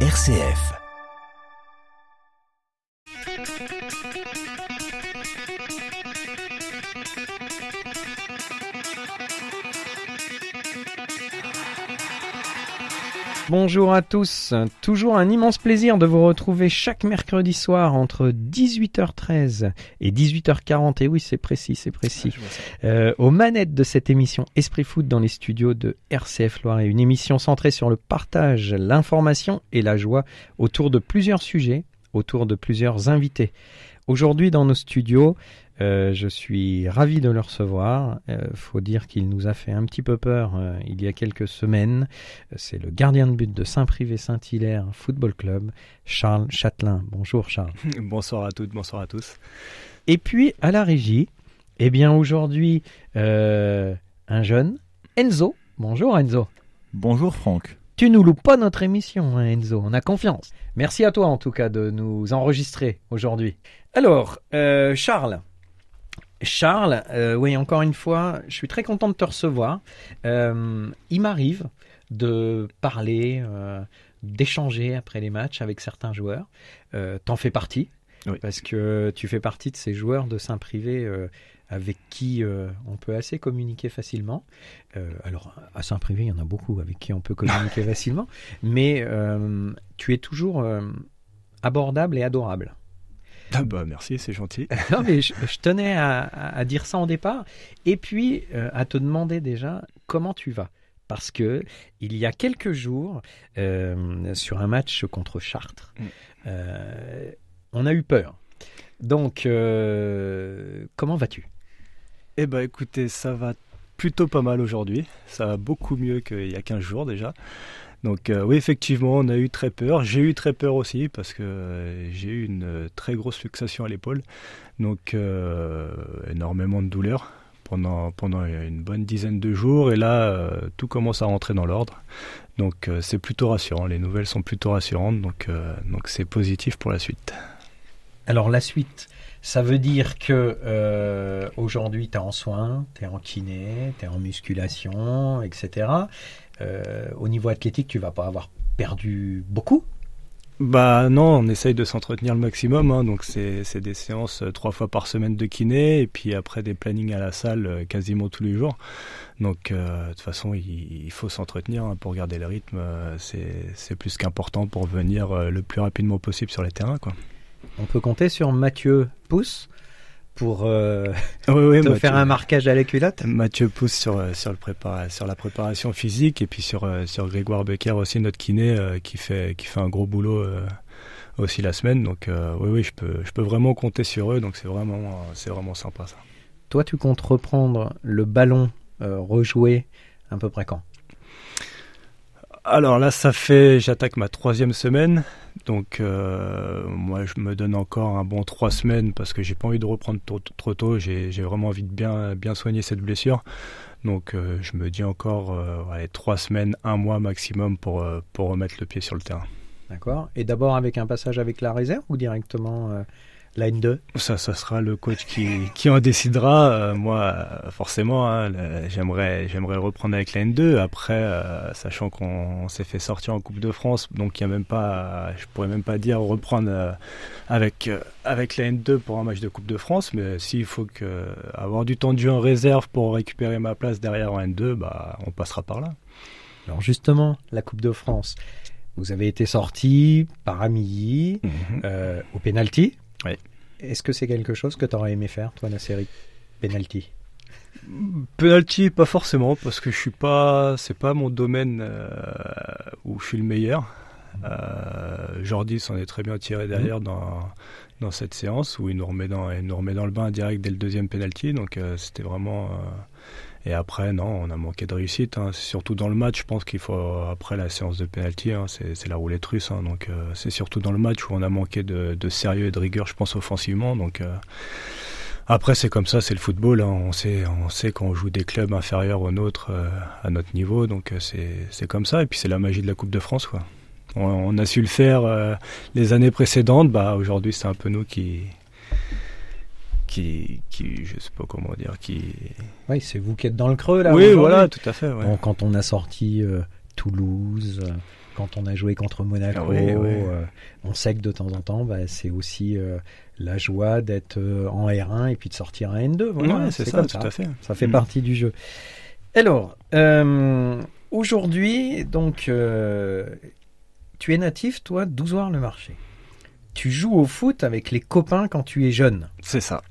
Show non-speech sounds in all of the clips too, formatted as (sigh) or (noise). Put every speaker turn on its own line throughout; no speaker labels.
RCF.
Bonjour à tous, toujours un immense plaisir de vous retrouver chaque mercredi soir entre 18h13 et 18h40, et oui c'est précis, c'est précis, euh, aux manettes de cette émission Esprit Foot dans les studios de RCF Loire, une émission centrée sur le partage, l'information et la joie autour de plusieurs sujets, autour de plusieurs invités. Aujourd'hui dans nos studios, euh, je suis ravi de le recevoir. Euh, faut dire qu'il nous a fait un petit peu peur euh, il y a quelques semaines. C'est le gardien de but de Saint-Privé-Saint-Hilaire Football Club, Charles Châtelain. Bonjour Charles. (laughs)
bonsoir à toutes, bonsoir à tous.
Et puis à la régie, eh bien aujourd'hui, un jeune, Enzo. Bonjour Enzo.
Bonjour Franck.
Tu nous loupes pas notre émission, hein, Enzo. On a confiance. Merci à toi en tout cas de nous enregistrer aujourd'hui. Alors, Charles, Charles, euh, oui, encore une fois, je suis très content de te recevoir. Euh, il m'arrive de parler, euh, d'échanger après les matchs avec certains joueurs. T'en fais partie, parce que tu fais partie de ces joueurs de Saint-Privé avec qui on peut assez communiquer facilement. alors, à Saint-Privé, il y en a beaucoup avec qui on peut communiquer (laughs) facilement, mais tu es toujours abordable et adorable.
Ah bah merci, c'est gentil. (laughs)
non mais je, tenais à, dire ça en départ et puis euh, à te demander déjà comment tu vas parce que il y a quelques jours euh, sur un match contre Chartres, mm. euh, on a eu peur. Donc comment vas-tu?
Eh ben écoutez, ça va plutôt pas mal aujourd'hui. Ça va beaucoup mieux qu'il y a 15 jours déjà. Donc euh, oui, effectivement, on a eu très peur. J'ai eu très peur aussi parce que euh, j'ai eu une euh, très grosse luxation à l'épaule. Donc énormément de douleur pendant, pendant une bonne dizaine de jours. Et là, tout commence à rentrer dans l'ordre. Donc c'est plutôt rassurant. Les nouvelles sont plutôt rassurantes. Donc c'est positif pour la suite.
Alors la suite, ça veut dire que aujourd'hui, tu es en soins, tu es en kiné, tu es en musculation, etc. Euh, au niveau athlétique, tu vas pas avoir perdu beaucoup
bah non, on essaye de s'entretenir le maximum, hein. donc c'est des séances euh, trois fois par semaine de kiné et puis après des plannings à la salle euh, quasiment tous les jours. Donc de toute façon, il, faut s'entretenir hein, pour garder le rythme, c'est plus qu'important pour venir le plus rapidement possible sur les terrains. Quoi.
On peut compter sur Mathieu Pousse pour euh, (laughs) te faire un marquage à la culotte
Mathieu pousse sur, euh, sur, le sur la préparation physique et puis sur, euh, sur Grégoire Becker aussi, notre kiné, qui, fait, qui fait un gros boulot aussi la semaine. Donc oui, oui, je peux, je peux vraiment compter sur eux, donc c'est vraiment, c'est vraiment sympa ça.
Toi, tu comptes reprendre le ballon rejoué à peu près quand?
Alors là, ça fait, j'attaque ma troisième semaine, donc euh, moi je me donne encore un bon trois semaines parce que j'ai pas envie de reprendre trop, tôt. J'ai vraiment envie de bien bien soigner cette blessure, donc euh, je me dis encore euh, trois semaines, un mois maximum pour pour remettre le pied sur le terrain.
D'accord. Et d'abord avec un passage avec la réserve ou directement la N2
Ça, ça sera le coach qui, qui en décidera. Euh, moi, forcément, hein, j'aimerais, j'aimerais reprendre avec la N2. Après, euh, sachant qu'on s'est fait sortir en Coupe de France, donc il y a même pas, je pourrais même pas dire reprendre euh, avec avec la N2 pour un match de Coupe de France. Mais s'il faut que avoir du temps de jeu en réserve pour récupérer ma place derrière en N2, bah, on passera par là.
Alors justement, la Coupe de France. Vous avez été sorti par Amilly mhm. au penalty. Est-ce que c'est quelque chose que tu aurais aimé faire, toi, la série Penalty?
Penalty, pas forcément, parce que je suis pas, c'est pas mon domaine euh, où je suis le meilleur. Euh, Jordi s'en est très bien tiré derrière mhm. dans, dans cette séance où il nous remet dans, il nous remet dans le bain direct dès le deuxième penalty. Donc euh, c'était vraiment et après, non, on a manqué de réussite. Hein. Surtout dans le match, je pense qu'il faut, après la séance de penalty, hein, c'est la roulette russe. Hein. donc euh, c'est surtout dans le match où on a manqué de, sérieux et de rigueur, je pense, offensivement. Donc euh, après, c'est comme ça, c'est le football. On sait, on sait quand on joue des clubs inférieurs aux nôtres euh, à notre niveau. Donc c'est comme ça. Et puis c'est la magie de la Coupe de France. On, on a su le faire les années précédentes. Bah, Aujourd'hui, c'est un peu nous qui qui, qui, je sais pas comment dire, qui.
Oui, c'est vous qui êtes dans le creux là.
Oui, voilà, tout à fait.
quand on a sorti euh, Toulouse, quand on a joué contre Monaco,
Ah
euh, on sait que de temps en temps, bah, c'est aussi euh, la joie d'être euh, en R1 et puis de sortir un N2. Voilà,
Ouais, c'est ça,
comme
tout à fait.
Ça fait
Mm.
partie du jeu. Alors, euh, aujourd'hui, donc, euh, tu es natif, toi, d'Ozoir-le-Marché. Tu joues au foot avec les copains quand tu es jeune?
C'est ça,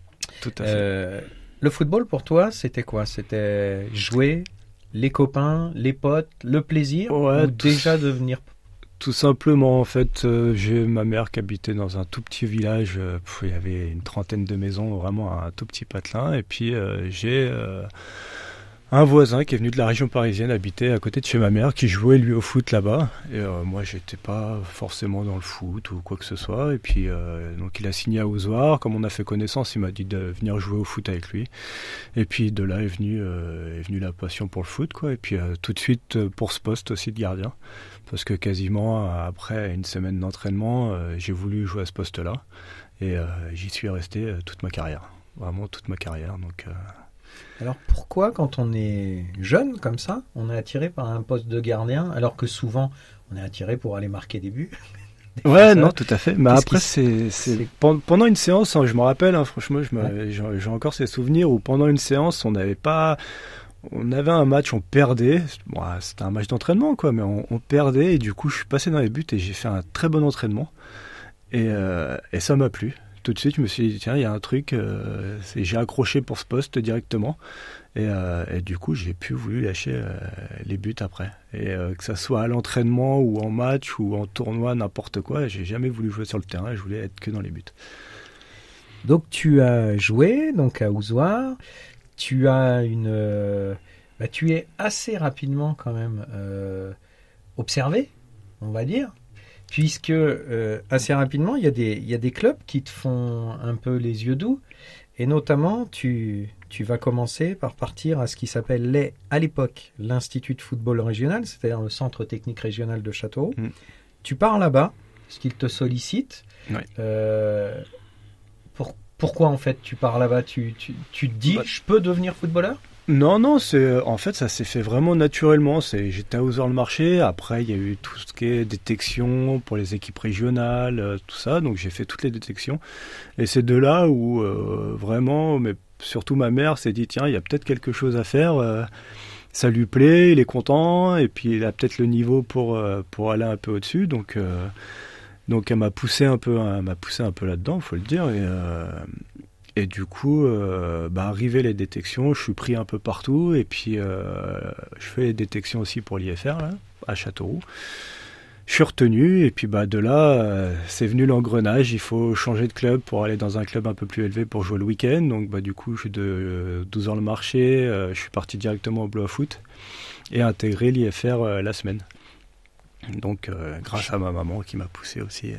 tout à fait.
Euh, le football, pour toi, c'était quoi? C'était jouer, les copains, les potes, le plaisir
Ouais,
Ou déjà devenir...
Tout simplement, en fait, euh, j'ai ma mère qui habitait dans un tout petit village. euh, pff, il y avait une trentaine de maisons, vraiment un tout petit patelin. Et puis euh, j'ai euh, un voisin qui est venu de la région parisienne habiter à côté de chez ma mère, qui jouait lui au foot là-bas. Et euh, moi, j'étais pas forcément dans le foot ou quoi que ce soit. Et puis euh, donc il a signé à Ozoir. Comme on a fait connaissance, il m'a dit de venir jouer au foot avec lui. Et puis de là est venu euh, est venue la passion pour le foot, quoi. Et puis euh, tout de suite euh, pour ce poste aussi de gardien parce que quasiment euh, après une semaine d'entraînement, j'ai voulu jouer à ce poste-là et j'y suis resté toute ma carrière, vraiment toute ma carrière. Donc
Alors pourquoi, quand on est jeune comme ça, on est attiré par un poste de gardien, alors que souvent, on est attiré pour aller marquer des buts? (laughs)
Ouais, non, tout à fait. Mais
Qu'est-ce
après, c'est c'est
c'est-
pen- pendant une séance, hein, je me rappelle, hein, franchement, me- j'ai encore ces souvenirs où pendant une séance, on n'avait pas on avait un match, on perdait. Bon, ah, c'était un match d'entraînement, quoi, mais on, on perdait et du coup, je suis passé dans les buts et j'ai fait un très bon entraînement. Et, euh, et ça m'a plu. Tout de suite, je me suis dit, tiens, il y a un truc, euh, j'ai accroché pour ce poste directement. Et, euh, du coup, j'ai plus voulu lâcher euh, les buts après. Et que ça soit à l'entraînement ou en match ou en tournoi, n'importe quoi, j'ai jamais voulu jouer sur le terrain, je voulais être que dans les buts.
Donc tu as joué donc à Ozoir, tu as une, bah, tu es assez rapidement quand même observé, on va dire, puisque euh, assez rapidement il y a des il y a des clubs qui te font un peu les yeux doux et notamment tu tu vas commencer par partir à ce qui s'appelle les à l'époque l'Institut de football régional, c'est-à-dire le centre technique régional de Châteauroux.
Mm.
Tu pars là-bas, parce qu'ils te sollicitent. Euh, pour- pourquoi en fait tu pars là-bas? Tu, tu, tu te dis
Bah-
je peux devenir footballeur?
Non, non, c'est en fait ça s'est fait vraiment naturellement. C'est j'étais à Ouzor le marché. Après, il y a eu tout ce qui est détection pour les équipes régionales, euh, tout ça. Donc j'ai fait toutes les détections. Et c'est de là où euh, vraiment, mais surtout ma mère s'est dit tiens, il y a peut-être quelque chose à faire. euh, ça lui plaît, il est content, et puis il a peut-être le niveau pour euh, pour aller un peu au-dessus. Donc donc elle m'a poussé un peu, elle m'a poussé un peu là-dedans, faut le dire. Et du coup, euh, bah, arrivé les détections, je suis pris un peu partout. Et puis, euh, je fais les détections aussi pour l'IFR, là, à Châteauroux. Je suis retenu. Et puis, bah, de là, euh, c'est venu l'engrenage. Il faut changer de club pour aller dans un club un peu plus élevé pour jouer le week-end. Donc, bah, du coup, je suis de euh, 12 ans le marché. euh, je suis parti directement au Bleu à Foot et intégré l'IFR euh, la semaine. Donc, euh, grâce à ma maman qui m'a poussé aussi. euh.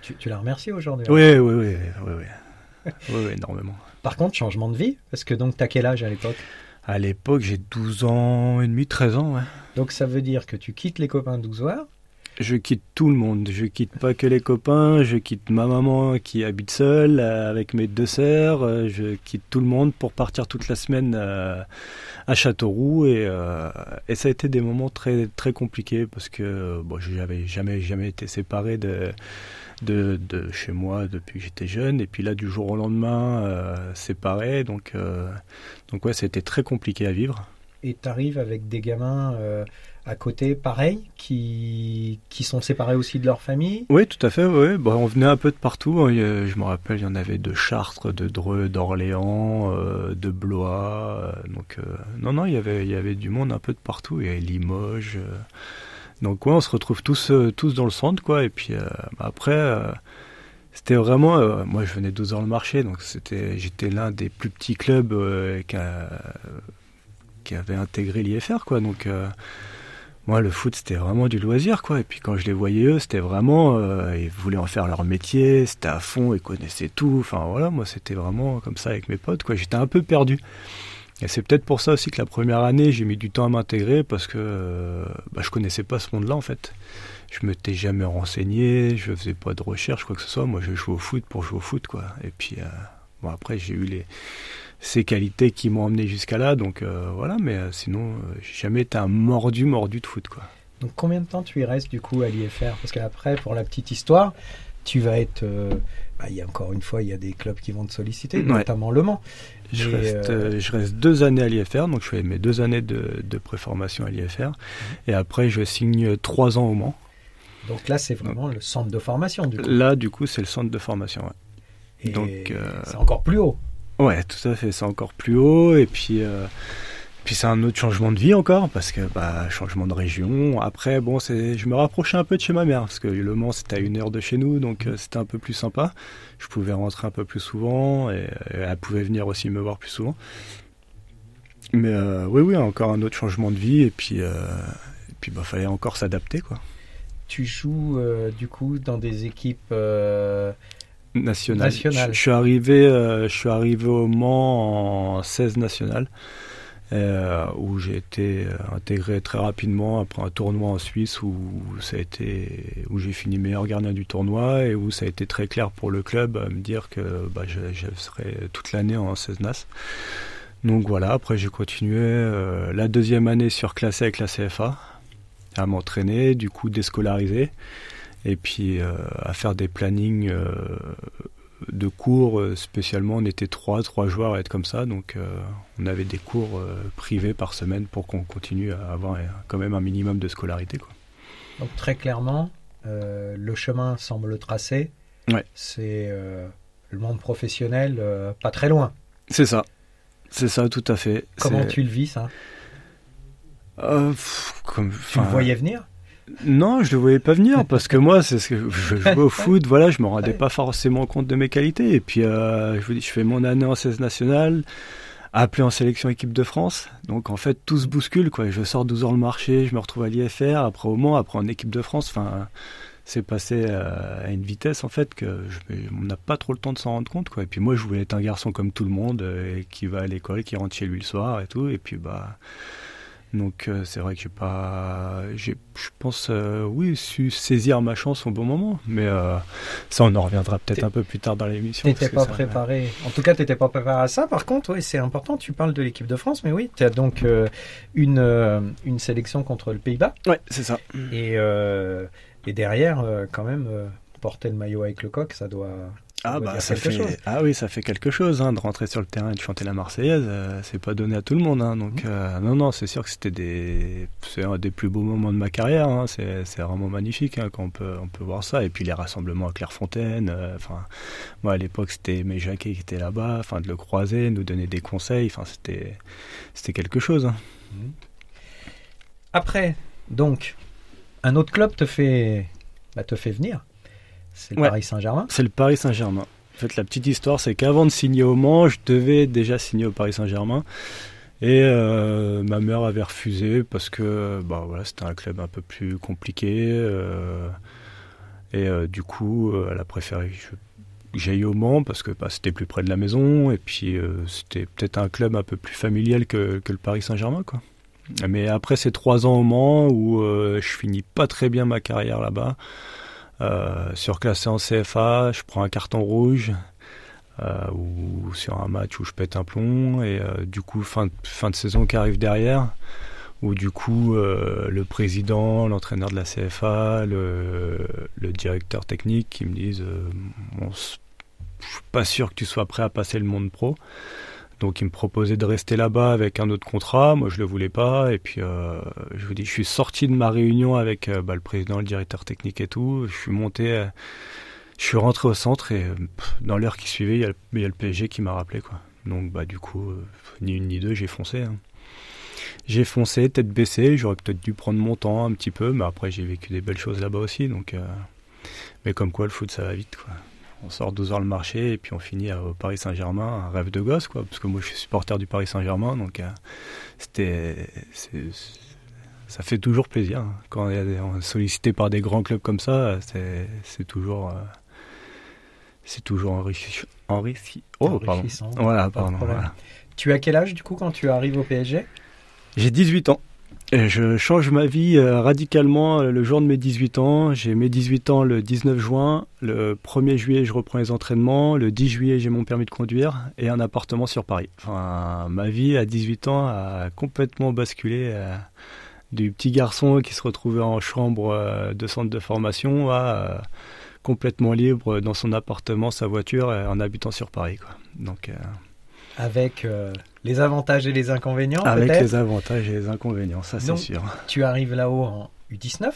tu, tu la remercies aujourd'hui
Oui, oui, oui, oui, oui. (laughs) Oui, oui, énormément.
Par contre, changement de vie, parce que donc t'as quel âge à l'époque?
À l'époque, j'ai 12 ans et demi, 13 ans, ouais.
Donc ça veut dire que tu quittes les copains d'Ozoir,
Je quitte tout le monde. Je quitte pas que les copains. Je quitte ma maman qui habite seule euh, avec mes deux sœurs. euh, Je quitte tout le monde pour partir toute la semaine euh, à Châteauroux et, et ça a été des moments très très compliqués parce que bon, j'avais jamais jamais été séparé de de, de chez moi depuis que j'étais jeune et puis là du jour au lendemain euh, séparé donc euh, donc ouais c'était très compliqué à vivre.
et t'arrives avec des gamins euh, à côté, pareil, qui, qui sont séparés aussi de leur famille?
Oui, tout à fait. Oui, bah, on venait un peu de partout. hein. Je me rappelle, il y en avait de Chartres, de Dreux, d'Orléans, euh, de Blois. donc non, non, il y avait, il y avait du monde un peu de partout. Il y avait Limoges. Donc ouais, on se retrouve tous, euh, tous dans le centre, quoi. Et puis euh, après, euh, c'était vraiment. moi, je venais de 12 ans le marché, donc c'était, j'étais l'un des plus petits clubs qui, a- avait intégré l'IFR, quoi. Donc moi, le foot, c'était vraiment du loisir, quoi. Et puis quand je les voyais, eux, c'était vraiment. ils voulaient en faire leur métier, c'était à fond, ils connaissaient tout. Enfin, voilà, moi, c'était vraiment comme ça avec mes potes, quoi. J'étais un peu perdu. Et c'est peut-être pour ça aussi que la première année, j'ai mis du temps à m'intégrer parce que euh, bah, je connaissais pas ce monde-là, en fait. Je m'étais jamais renseigné, je faisais pas de recherche, quoi que ce soit. Moi, je jouais au foot pour jouer au foot, quoi. Et puis, euh, bon, après, j'ai eu les ces qualités qui m'ont emmené jusqu'à là, donc euh, voilà. Mais euh, sinon, euh, j'ai jamais été un mordu, mordu de foot, quoi.
Donc combien de temps tu y restes du coup à l'IFR Parce qu'après, pour la petite histoire, tu vas être... Bah, il y a encore une fois, il y a des clubs qui vont te solliciter, notamment Le Mans.
Je reste, euh, je reste, deux années à l'IFR, donc je fais mes deux années de, de préformation à l'IFR, mhm. et après je signe trois ans au Mans.
Donc là, c'est vraiment le centre de formation, du coup.
Là, du coup, c'est le centre de formation, ouais.
Et donc, euh, c'est encore plus haut.
Ouais, tout à fait, c'est encore plus haut, et puis euh, puis c'est un autre changement de vie encore, parce que bah, changement de région. Après, bon, c'est, je me rapprochais un peu de chez ma mère, parce que Le Mans c'était à une heure de chez nous, donc euh, c'était un peu plus sympa. Je pouvais rentrer un peu plus souvent, et, elle pouvait venir aussi me voir plus souvent. Mais euh, oui, oui, encore un autre changement de vie, et puis, euh, et puis bah, fallait encore s'adapter, quoi.
Tu joues du coup dans des équipes
nationales. Je, suis arrivé, je suis arrivé au Mans en 16 nationales. Euh, où j'ai été euh, intégré très rapidement après un tournoi en Suisse où ça a été où j'ai fini meilleur gardien du tournoi et où ça a été très clair pour le club à me dire que bah, je, serais toute l'année en 16 NAS. Donc voilà, après j'ai continué euh, la deuxième année surclassé avec la CFA, à m'entraîner, du coup déscolariser, et puis à faire des plannings de cours euh, spécialement. On était trois, trois joueurs à être comme ça, donc euh, on avait des cours euh, privés par semaine pour qu'on continue à avoir quand même un minimum de scolarité. Quoi.
Donc très clairement, le chemin semble tracé.
Ouais.
C'est le monde professionnel pas très loin.
C'est ça. C'est ça, tout à fait.
Comment tu le vis, ça?
Comme,
Tu le voyais venir?
Non, je le voyais pas venir parce que moi, c'est ce que je jouais au foot, voilà, je me rendais pas forcément compte de mes qualités. Et puis, euh, je vous dis, je fais mon année en 16 nationale, appelé en sélection équipe de France. Donc, en fait, tout se bouscule, quoi. Je sors 12 ans le marché, je me retrouve à l'IFR, après au Mans, après en équipe de France. Enfin, c'est passé euh, à une vitesse, en fait, que je, on n'a pas trop le temps de s'en rendre compte, quoi. Et puis, moi, je voulais être un garçon comme tout le monde, euh, qui va à l'école, qui rentre chez lui le soir et tout. Et puis, bah, donc euh, c'est vrai que j'ai pas, je pense, euh, oui, su saisir ma chance au bon moment, mais euh, ça on en reviendra peut-être un peu plus tard dans l'émission.
T'étais pas préparé, en tout cas t'étais pas préparé à ça. Par contre, oui, c'est important. Tu parles de l'équipe de France, mais oui, tu as donc une une sélection contre le Pays-Bas.
Ouais, c'est ça.
Et et derrière, quand même, porter le maillot avec le coq, ça doit
ah bah ça fait ah oui ça fait quelque chose hein, de rentrer sur le terrain et de chanter la Marseillaise euh, c'est pas donné à tout le monde hein, donc mmh. euh, non non c'est sûr que c'était des c'est un des plus beaux moments de ma carrière hein, c'est c'est vraiment magnifique hein, quand on peut on peut voir ça et puis les rassemblements à Clairefontaine euh, enfin moi à l'époque c'était mes Jacquet qui était là-bas enfin de le croiser nous donner des conseils enfin c'était c'était quelque chose hein. mmh.
après donc un autre club te fait bah, te fait venir c'est le Paris Saint-Germain
C'est le Paris Saint-Germain. En fait, la petite histoire, c'est qu'avant de signer au Mans, je devais déjà signer au Paris Saint-Germain. Et euh, ma mère avait refusé parce que bah, voilà, c'était un club un peu plus compliqué. Euh, et euh, du coup, elle a préféré que j'aille au Mans parce que bah, c'était plus près de la maison. Et puis, c'était peut-être un club un peu plus familial que, que le Paris Saint-Germain. quoi. Mais après ces trois ans au Mans où je finis pas très bien ma carrière là-bas, euh, surclassé en CFA, je prends un carton rouge. Euh, ou sur un match où je pète un plomb et euh, du coup fin, de saison qui arrive derrière où du coup le président, l'entraîneur de la CFA, le, le, directeur technique qui me disent bon, je suis pas sûr que tu sois prêt à passer le monde pro. Donc il me proposait de rester là-bas avec un autre contrat, moi je le voulais pas, et puis euh, je vous dis, je suis sorti de ma réunion avec euh, bah, le président, le directeur technique et tout, je suis monté, euh, je suis rentré au centre et dans l'heure qui suivait, il y, a le, PSG qui m'a rappelé quoi. Donc bah du coup, ni une ni deux, j'ai foncé. Hein. J'ai foncé, tête baissée, j'aurais peut-être dû prendre mon temps un petit peu, mais après j'ai vécu des belles choses là-bas aussi, donc mais comme quoi le foot ça va vite quoi on sort 12 heures le marché et puis on finit au Paris Saint-Germain, un rêve de gosse, quoi, parce que moi je suis supporter du Paris Saint-Germain, donc euh, c'était, ça fait toujours plaisir. Hein. Quand on est sollicité par des grands clubs comme ça, c'est toujours, euh, c'est toujours enrichi, enrichi,
oh, enrichissant.
Voilà, pardon. Voilà.
Tu as quel âge du coup quand tu arrives au PSG
J'ai 18 ans. Je change ma vie euh, radicalement euh, le jour de mes 18 ans. J'ai mes 18 ans le 19 juin. Le 1er juillet, je reprends les entraînements. Le 10 juillet, j'ai mon permis de conduire et un appartement sur Paris. Enfin, ma vie à 18 ans a complètement basculé euh, du petit garçon qui se retrouvait en chambre de centre de formation à complètement libre dans son appartement, sa voiture, en habitant sur Paris. Donc,
avec les avantages et les inconvénients
Avec les avantages et les inconvénients, ça c'est sûr.
Tu arrives là-haut en U19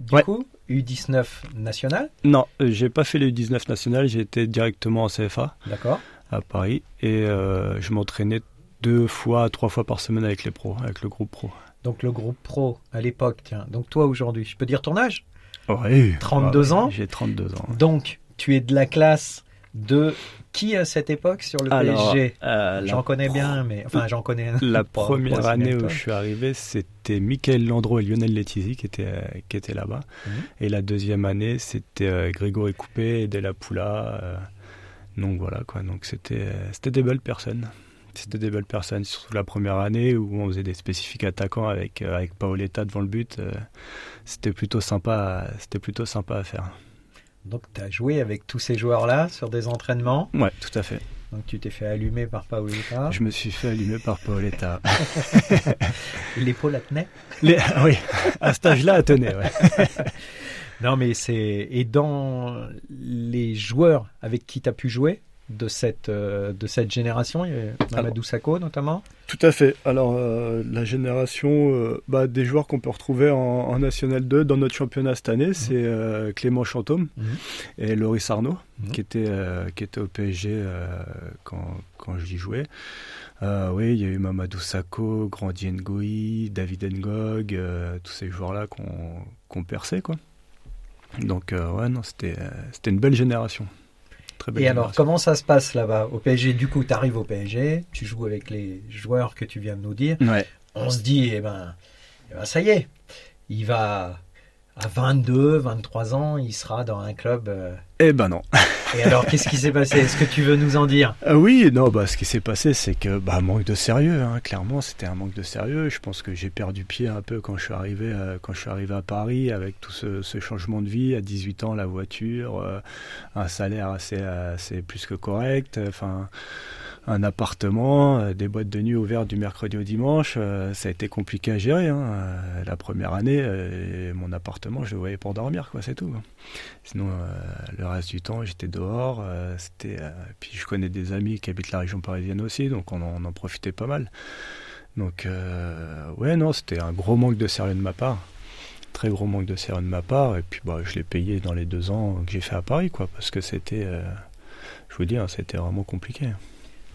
du coup, U19 national
Non, euh, j'ai pas fait le U19 national, j'ai été directement en CFA.
D'accord.
À Paris. Et euh, je m'entraînais deux fois, trois fois par semaine avec les pros, avec le groupe pro.
Donc le groupe pro à l'époque, tiens. Donc toi aujourd'hui, je peux dire ton âge?
Oui.
32 ans
J'ai 32 ans.
Donc tu es de la classe de qui à cette époque sur le PSG euh, J'en connais bien, mais enfin j'en connais.
La première année où je suis arrivé, c'était Michael Landreau et Lionel Letizy qui étaient qui étaient là-bas. Mhm. Et la deuxième année, c'était euh, Grégory Coupé et Della Poula. Euh, donc voilà quoi. Donc c'était c'était des belles personnes. C'était des belles personnes, surtout la première année où on faisait des spécifiques attaquants avec avec Paoletta devant le but. c'était plutôt sympa. C'était plutôt sympa à faire.
Donc tu as joué avec tous ces joueurs-là sur des entraînements
Ouais, tout à fait.
Donc tu t'es fait allumer par Paoletta
Je me suis fait allumer par Paoletta. (laughs)
L'épaule la tenait?
Oui, à cet âge-là, elle tenait. Ouais. (laughs)
non mais c'est... Et dans les joueurs avec qui tu as pu jouer, de cette, euh, de cette génération, il y avait Mamadou Sakho notamment
Tout à fait. Alors euh, la génération euh, bah, des joueurs qu'on peut retrouver en, National 2 dans notre championnat cette année, mhm. c'est Clément Chantôme mhm. et Loris Arnaud mhm. qui, était, qui était au PSG quand, quand j'y jouais. oui, il y a eu Mamadou Sakho, Grandi Ngoï, David Ngog, tous ces joueurs-là qu'on perçait. Quoi. Donc ouais, non, c'était une belle génération.
Et alors, comment ça se passe là-bas au PSG Du coup, tu arrives au PSG, tu joues avec les joueurs que tu viens de nous dire. On se dit, eh ben, eh ben, ça y est, il va à 22, 23 ans, il sera dans un club. Euh,
eh ben non.
Et alors, qu'est-ce qui s'est passé? Est-ce que tu veux nous en dire?
Euh, Oui, non, bah, ce qui s'est passé, c'est que bah, manque de sérieux. Hein, clairement, c'était un manque de sérieux. Je pense que j'ai perdu pied un peu quand je suis arrivé, euh, quand je suis arrivé à Paris, avec tout ce, changement de vie. À 18 ans, la voiture, un salaire assez, assez plus que correct. Enfin un appartement, euh, des boîtes de nuit ouvertes du mercredi au dimanche, euh, ça a été compliqué à gérer. Hein. Euh, la première année, mon appartement, je le voyais pour dormir, quoi, c'est tout. Hein. Sinon, le reste du temps, j'étais dehors. c'était, puis je connais des amis qui habitent la région parisienne aussi, donc on en, profitait pas mal. Donc, ouais, non, c'était un gros manque de sérieux de ma part très gros manque de sérieux de ma part et puis bah, je l'ai payé dans les deux ans que j'ai fait à Paris quoi parce que c'était je vous dis hein, c'était vraiment compliqué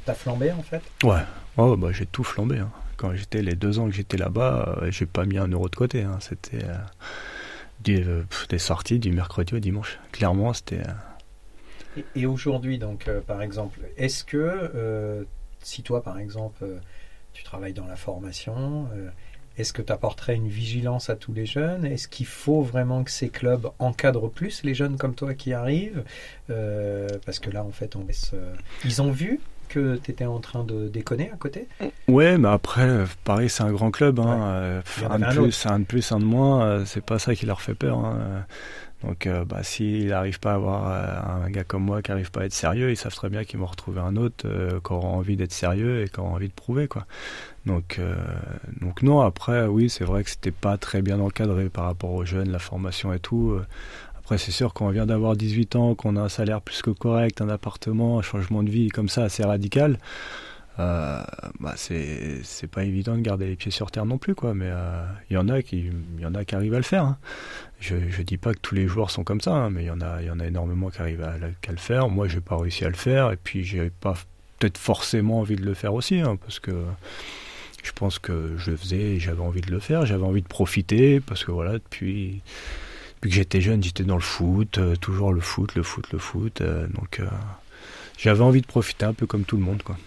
T'as flambé en fait?
Ouais, oh, bah, j'ai tout flambé. Hein. Quand j'étais les deux ans que j'étais là-bas, euh, j'ai pas mis un euro de côté. Hein. C'était euh, euh, des, sorties du mercredi au dimanche. Clairement, c'était.
Et, aujourd'hui, donc, par exemple, est-ce que si toi, par exemple, tu travailles dans la formation, est-ce que tu apporterais une vigilance à tous les jeunes? Est-ce qu'il faut vraiment que ces clubs encadrent plus les jeunes comme toi qui arrivent? Parce que là, en fait, on laisse. Ils ont vu que tu étais en train de déconner à côté
Ouais, mais après, Paris, c'est un grand club. Hein. Euh, un, de plus, un de plus, un de moins, euh, c'est pas ça qui leur fait peur. Hein. Donc, euh, bah, s'ils n'arrivent pas à avoir un gars comme moi qui n'arrive pas à être sérieux, ils savent très bien qu'ils vont retrouver un autre qui aura envie d'être sérieux et qui aura envie de prouver. Quoi. Donc, donc non, après, oui, c'est vrai que c'était pas très bien encadré par rapport aux jeunes, la formation et tout. Après, c'est sûr, quand on vient d'avoir 18 ans, qu'on a un salaire plus que correct, un appartement, un changement de vie comme ça assez radical, euh, bah c'est pas évident de garder les pieds sur terre non plus quoi. Mais euh, il y en a qui y en a qui arrivent à le faire hein. je je dis pas que tous les joueurs sont comme ça hein, mais il y en a il y en a énormément qui arrivent à, le faire. Moi j'ai pas réussi à le faire et puis j'ai pas peut-être forcément envie de le faire aussi hein, parce que je pense que je le faisais j'avais envie de le faire. J'avais envie de profiter parce que voilà depuis depuis que j'étais jeune, j'étais dans le foot, euh, toujours le foot, le foot, le foot. Euh, donc euh, j'avais envie de profiter un peu comme tout le monde, quoi.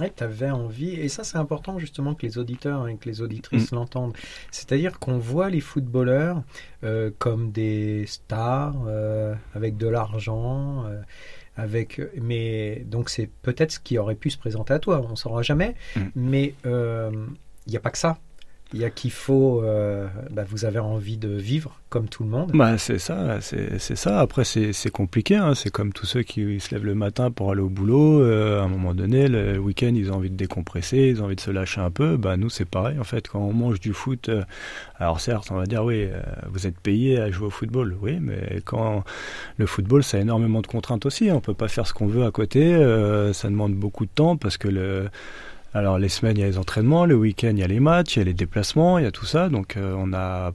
Ouais, tu avais envie, et ça c'est important justement que les auditeurs et que les auditrices mm. l'entendent. C'est-à-dire qu'on voit les footballeurs comme des stars avec de l'argent, avec, mais donc c'est peut-être ce qui aurait pu se présenter à toi. On ne saura jamais, mm. mais il n'y a pas que ça. Il y a qu'il faut. Euh, bah, vous avez envie de vivre comme tout le monde.
Bah, c'est ça, c'est ça. Après, c'est compliqué. Hein. C'est comme tous ceux qui se lèvent le matin pour aller au boulot. Euh, à un moment donné, le week-end, ils ont envie de décompresser, ils ont envie de se lâcher un peu. Bah, nous, c'est pareil. En fait, quand on mange du foot, euh, alors certes, on va dire oui, vous êtes payé à jouer au football. Oui, mais quand le football, ça a énormément de contraintes aussi. On peut pas faire ce qu'on veut à côté. ça demande beaucoup de temps parce que le alors les semaines, il y a les entraînements, le week-end, il y a les matchs, il y a les déplacements, il y a tout ça. Donc euh, on a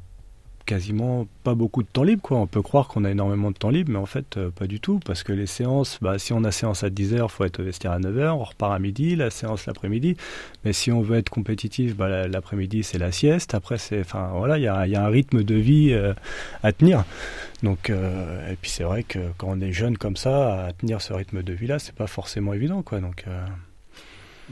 quasiment pas beaucoup de temps libre. Quoi. On peut croire qu'on a énormément de temps libre, mais en fait, euh, pas du tout. Parce que les séances, bah, si on a séance à 10h, il faut être au vestiaire à 9h, on repart à midi, la séance l'après-midi. Mais si on veut être compétitif, bah, l'après-midi, c'est la sieste. Après, c'est, enfin, voilà, il y a, un rythme de vie euh, à tenir. Donc, et puis c'est vrai que quand on est jeune comme ça, à tenir ce rythme de vie-là, c'est pas forcément évident. Quoi. Donc,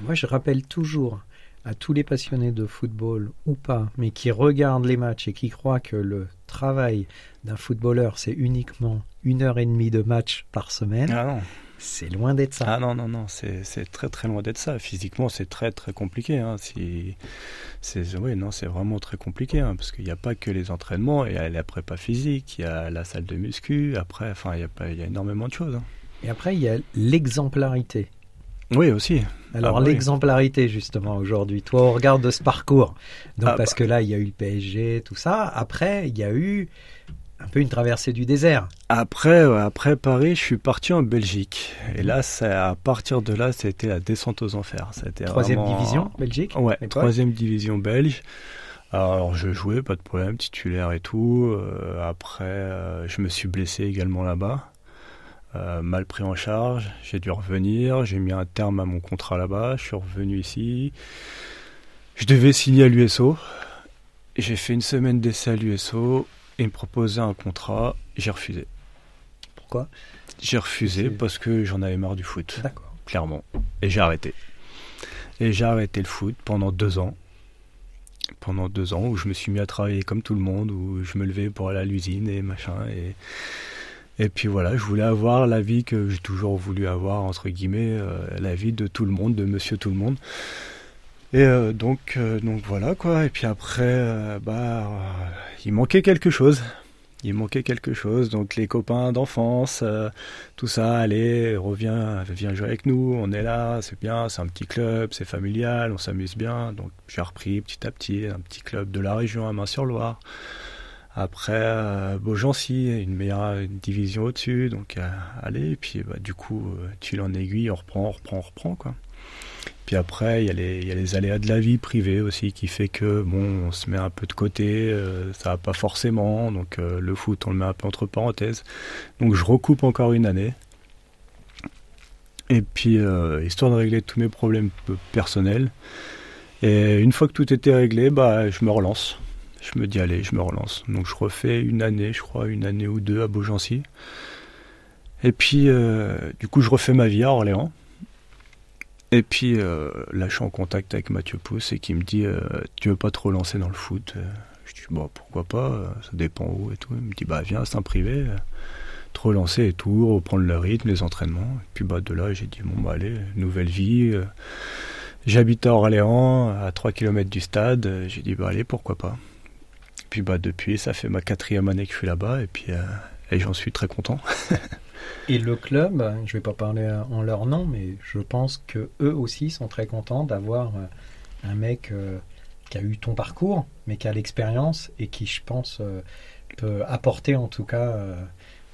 moi, je rappelle toujours à tous les passionnés de football ou pas, mais qui regardent les matchs et qui croient que le travail d'un footballeur, c'est uniquement une heure et demie de match par semaine.
Ah
c'est loin d'être ça.
Ah non, non, non, c'est très très loin d'être ça. Physiquement, c'est très très compliqué. Hein. Si, oui, non, c'est vraiment très compliqué hein, parce qu'il n'y a pas que les entraînements, il y a la prépa physique, il y a la salle de muscu, après, enfin, il y a, il y a énormément de choses. Hein.
Et après, il y a l'exemplarité.
Oui, aussi.
Alors, ah, l'exemplarité, justement, aujourd'hui. Toi, on regarde ce parcours. Donc, ah, parce bah. que là, il y a eu le PSG, tout ça. Après, il y a eu un peu une traversée du désert.
Après, après Paris, je suis parti en Belgique. Et là, à partir de là, c'était la descente aux enfers.
Troisième division, Belgique
Ouais, troisième division belge. Alors, je jouais, pas de problème, titulaire et tout. Euh, après, euh, je me suis blessé également là-bas. Euh, mal pris en charge, j'ai dû revenir, j'ai mis un terme à mon contrat là-bas, je suis revenu ici. Je devais signer à l'USO. J'ai fait une semaine d'essai à l'USO et me proposaient un contrat, j'ai refusé.
Pourquoi?
J'ai refusé parce que j'en avais marre du foot. Clairement. Et j'ai arrêté. Et j'ai arrêté le foot pendant deux ans. Pendant deux ans où je me suis mis à travailler comme tout le monde, où je me levais pour aller à l'usine et machin. Et et puis voilà, je voulais avoir la vie que j'ai toujours voulu avoir, entre guillemets, euh, la vie de tout le monde, de monsieur tout le monde. Et euh, donc, euh, donc voilà quoi. Et puis après, bah, il manquait quelque chose. Il manquait quelque chose. Donc les copains d'enfance, tout ça, allez, reviens, viens jouer avec nous. On est là, c'est bien, c'est un petit club, c'est familial, on s'amuse bien. Donc j'ai repris petit à petit un petit club de la région à Main-sur-Loire. Après, euh, Beaugency, une meilleure division au-dessus. Donc, euh, allez, puis bah, du coup, euh, tu en aiguille, on reprend, on reprend, on reprend. Quoi. Puis après, il y, a les, y a les aléas de la vie privée aussi qui fait que, bon, on se met un peu de côté, ça va pas forcément. Donc, le foot, on le met un peu entre parenthèses. Donc, je recoupe encore une année. Et puis, histoire de régler tous mes problèmes personnels. Et une fois que tout était réglé, bah, je me relance je me dis allez, je me relance. Donc je refais une année, je crois, une année ou deux à Beaugency. Et puis, euh, du coup, je refais ma vie à Orléans. Et puis, euh, là, je suis en contact avec Mathieu Pousse et qui me dit euh, Tu veux pas te relancer dans le foot? Je dis Bon, pourquoi pas Ça dépend où et tout. Il me dit Bah, viens, c'est un privé. te relancer et tout, reprendre le rythme, les entraînements. Et puis, bah, de là, j'ai dit Bon, bah, allez, nouvelle vie. J'habite à Orléans, à 3 km du stade. J'ai dit Bah, allez, pourquoi pas puis bah depuis, ça fait ma quatrième année que je suis là-bas et puis euh, et j'en suis très content. (laughs)
et le club, je vais pas parler en leur nom, mais je pense que eux aussi sont très contents d'avoir euh, un mec euh, qui a eu ton parcours, mais qui a l'expérience et qui, je pense, peut apporter en tout cas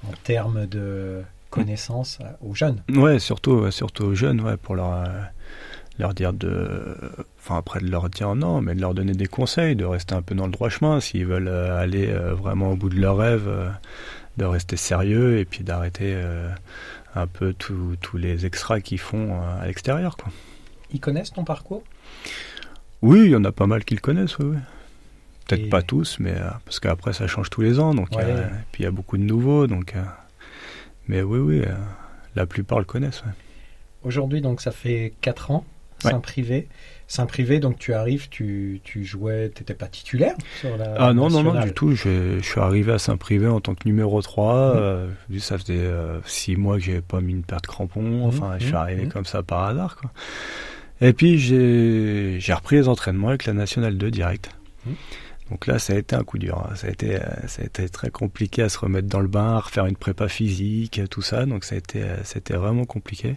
en termes de connaissances aux jeunes.
Ouais, surtout, surtout aux jeunes, ouais, pour leur leur dire de enfin après de leur dire non mais de leur donner des conseils de rester un peu dans le droit chemin s'ils veulent euh, aller euh, vraiment au bout de leur rêve euh, de rester sérieux et puis d'arrêter un peu tous les extras qu'ils font à l'extérieur quoi.
Ils connaissent ton parcours?
Oui il y en a pas mal qui le connaissent oui, peut-être pas tous mais parce qu'après ça change tous les ans donc et puis il y a beaucoup de nouveaux donc mais oui oui la plupart le connaissent
Aujourd'hui, donc, ça fait 4 ans Saint-Privé. Saint-Privé, donc tu arrives, tu, tu jouais, tu n'étais pas titulaire sur la
Ah non, non, non, du tout. Je, je suis arrivé à Saint-Privé en tant que numéro 3. Mmh. Euh, ça faisait 6 euh, mois que j'avais pas mis une paire de crampons. Mmh. Enfin, je suis mmh. arrivé comme ça par hasard. Quoi. Et puis j'ai repris les entraînements avec la Nationale 2 direct. Mmh. Donc là, ça a été un coup dur. Hein. Ça, a été, ça a été très compliqué à se remettre dans le bain, à refaire une prépa physique, tout ça. Donc ça a été, c'était vraiment compliqué.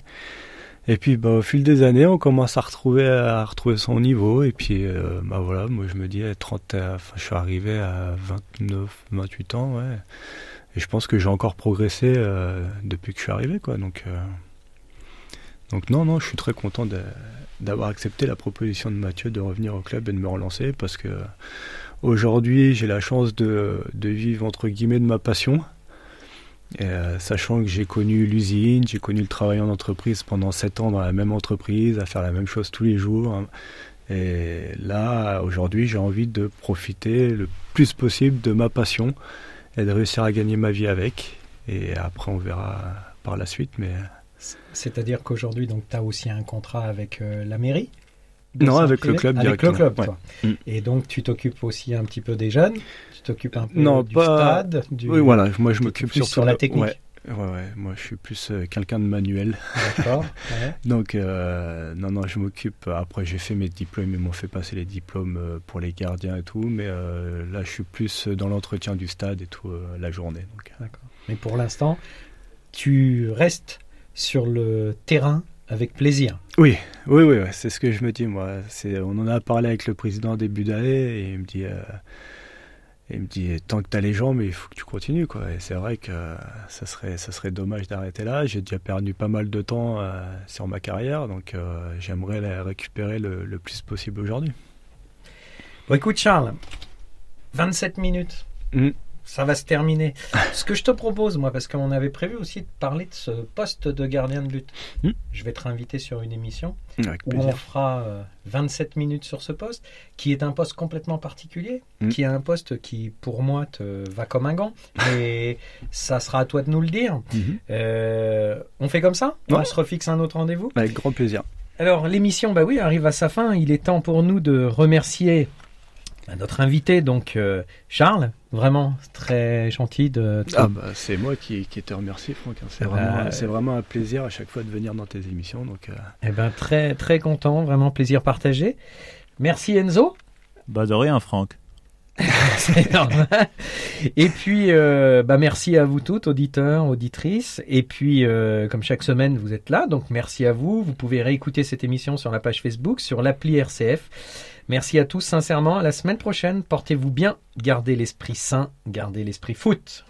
Et puis bah, au fil des années, on commence à retrouver à retrouver son niveau. Et puis euh, bah voilà, moi je me dis 30, enfin, je suis arrivé à 29, 28 ans, ouais. Et je pense que j'ai encore progressé euh, depuis que je suis arrivé, quoi. Donc euh, donc non, non, je suis très content d'avoir accepté la proposition de Mathieu de revenir au club et de me relancer parce que aujourd'hui j'ai la chance de, de vivre entre guillemets de ma passion. Euh, sachant que j'ai connu l'usine, j'ai connu le travail en entreprise pendant 7 ans dans la même entreprise, à faire la même chose tous les jours. Hein. Et là, aujourd'hui, j'ai envie de profiter le plus possible de ma passion et de réussir à gagner ma vie avec. Et après, on verra par la suite. Mais...
C'est-à-dire qu'aujourd'hui, tu as aussi un contrat avec euh, la mairie?
Non, avec le club
Avec le club, toi. Mm. Et donc, tu t'occupes aussi un petit peu des jeunes? Tu t'occupes un peu
non,
du
pas...
stade du...
Oui, voilà. Moi, je m'occupe surtout
sur la technique.
Ouais. Ouais, ouais, moi je suis plus euh, quelqu'un de manuel.
D'accord. (laughs)
Donc, euh, non, non, je m'occupe. Après, j'ai fait mes diplômes, ils m'ont fait passer les diplômes euh, pour les gardiens et tout. Mais là, je suis plus dans l'entretien du stade et tout la journée.
D'accord. Mais pour l'instant, tu restes sur le terrain avec plaisir.
Oui, oui, oui, c'est ce que je me dis moi. C'est, on en a parlé avec le président début d'année et il me dit, euh, il me dit tant que tu as les jambes, il faut que tu continues quoi. Et c'est vrai que ça serait, ça serait dommage d'arrêter là. J'ai déjà perdu pas mal de temps euh, sur ma carrière, donc euh, j'aimerais la récupérer le, plus possible aujourd'hui.
Bon, écoute Charles, 27 minutes. Mmh ça va se terminer. ce que je te propose, moi, parce qu'on avait prévu aussi de parler de ce poste de gardien de lutte. Hmm. Je vais te réinviter sur une émission où on fera 27 euh, minutes sur ce poste, qui est un poste complètement particulier, hmm. qui est un poste qui, pour moi, te va comme un gant. (laughs) Et ça sera à toi de nous le dire. Hmm. Euh, on fait comme ça? On se refixe un autre rendez-vous?
Avec grand plaisir.
Alors, l'émission, bah oui, arrive à sa fin. Il est temps pour nous de remercier notre invité, donc euh, Charles, vraiment très gentil de.
Ah bah, c'est moi qui, qui, te remercie, Franck. Hein. C'est vraiment, euh, vraiment, un plaisir à chaque fois de venir dans tes émissions. Donc,
euh. Eh ben très très content, vraiment plaisir partagé. Merci Enzo.
Bah de rien, Franck. (laughs)
c'est normal. Et puis, bah merci à vous toutes, auditeurs, auditrices. Et puis, comme chaque semaine, vous êtes là, donc merci à vous. Vous pouvez réécouter cette émission sur la page Facebook, sur l'appli RCF. Merci à tous sincèrement. À la semaine prochaine. Portez-vous bien. Gardez l'esprit sain. Gardez l'esprit foot.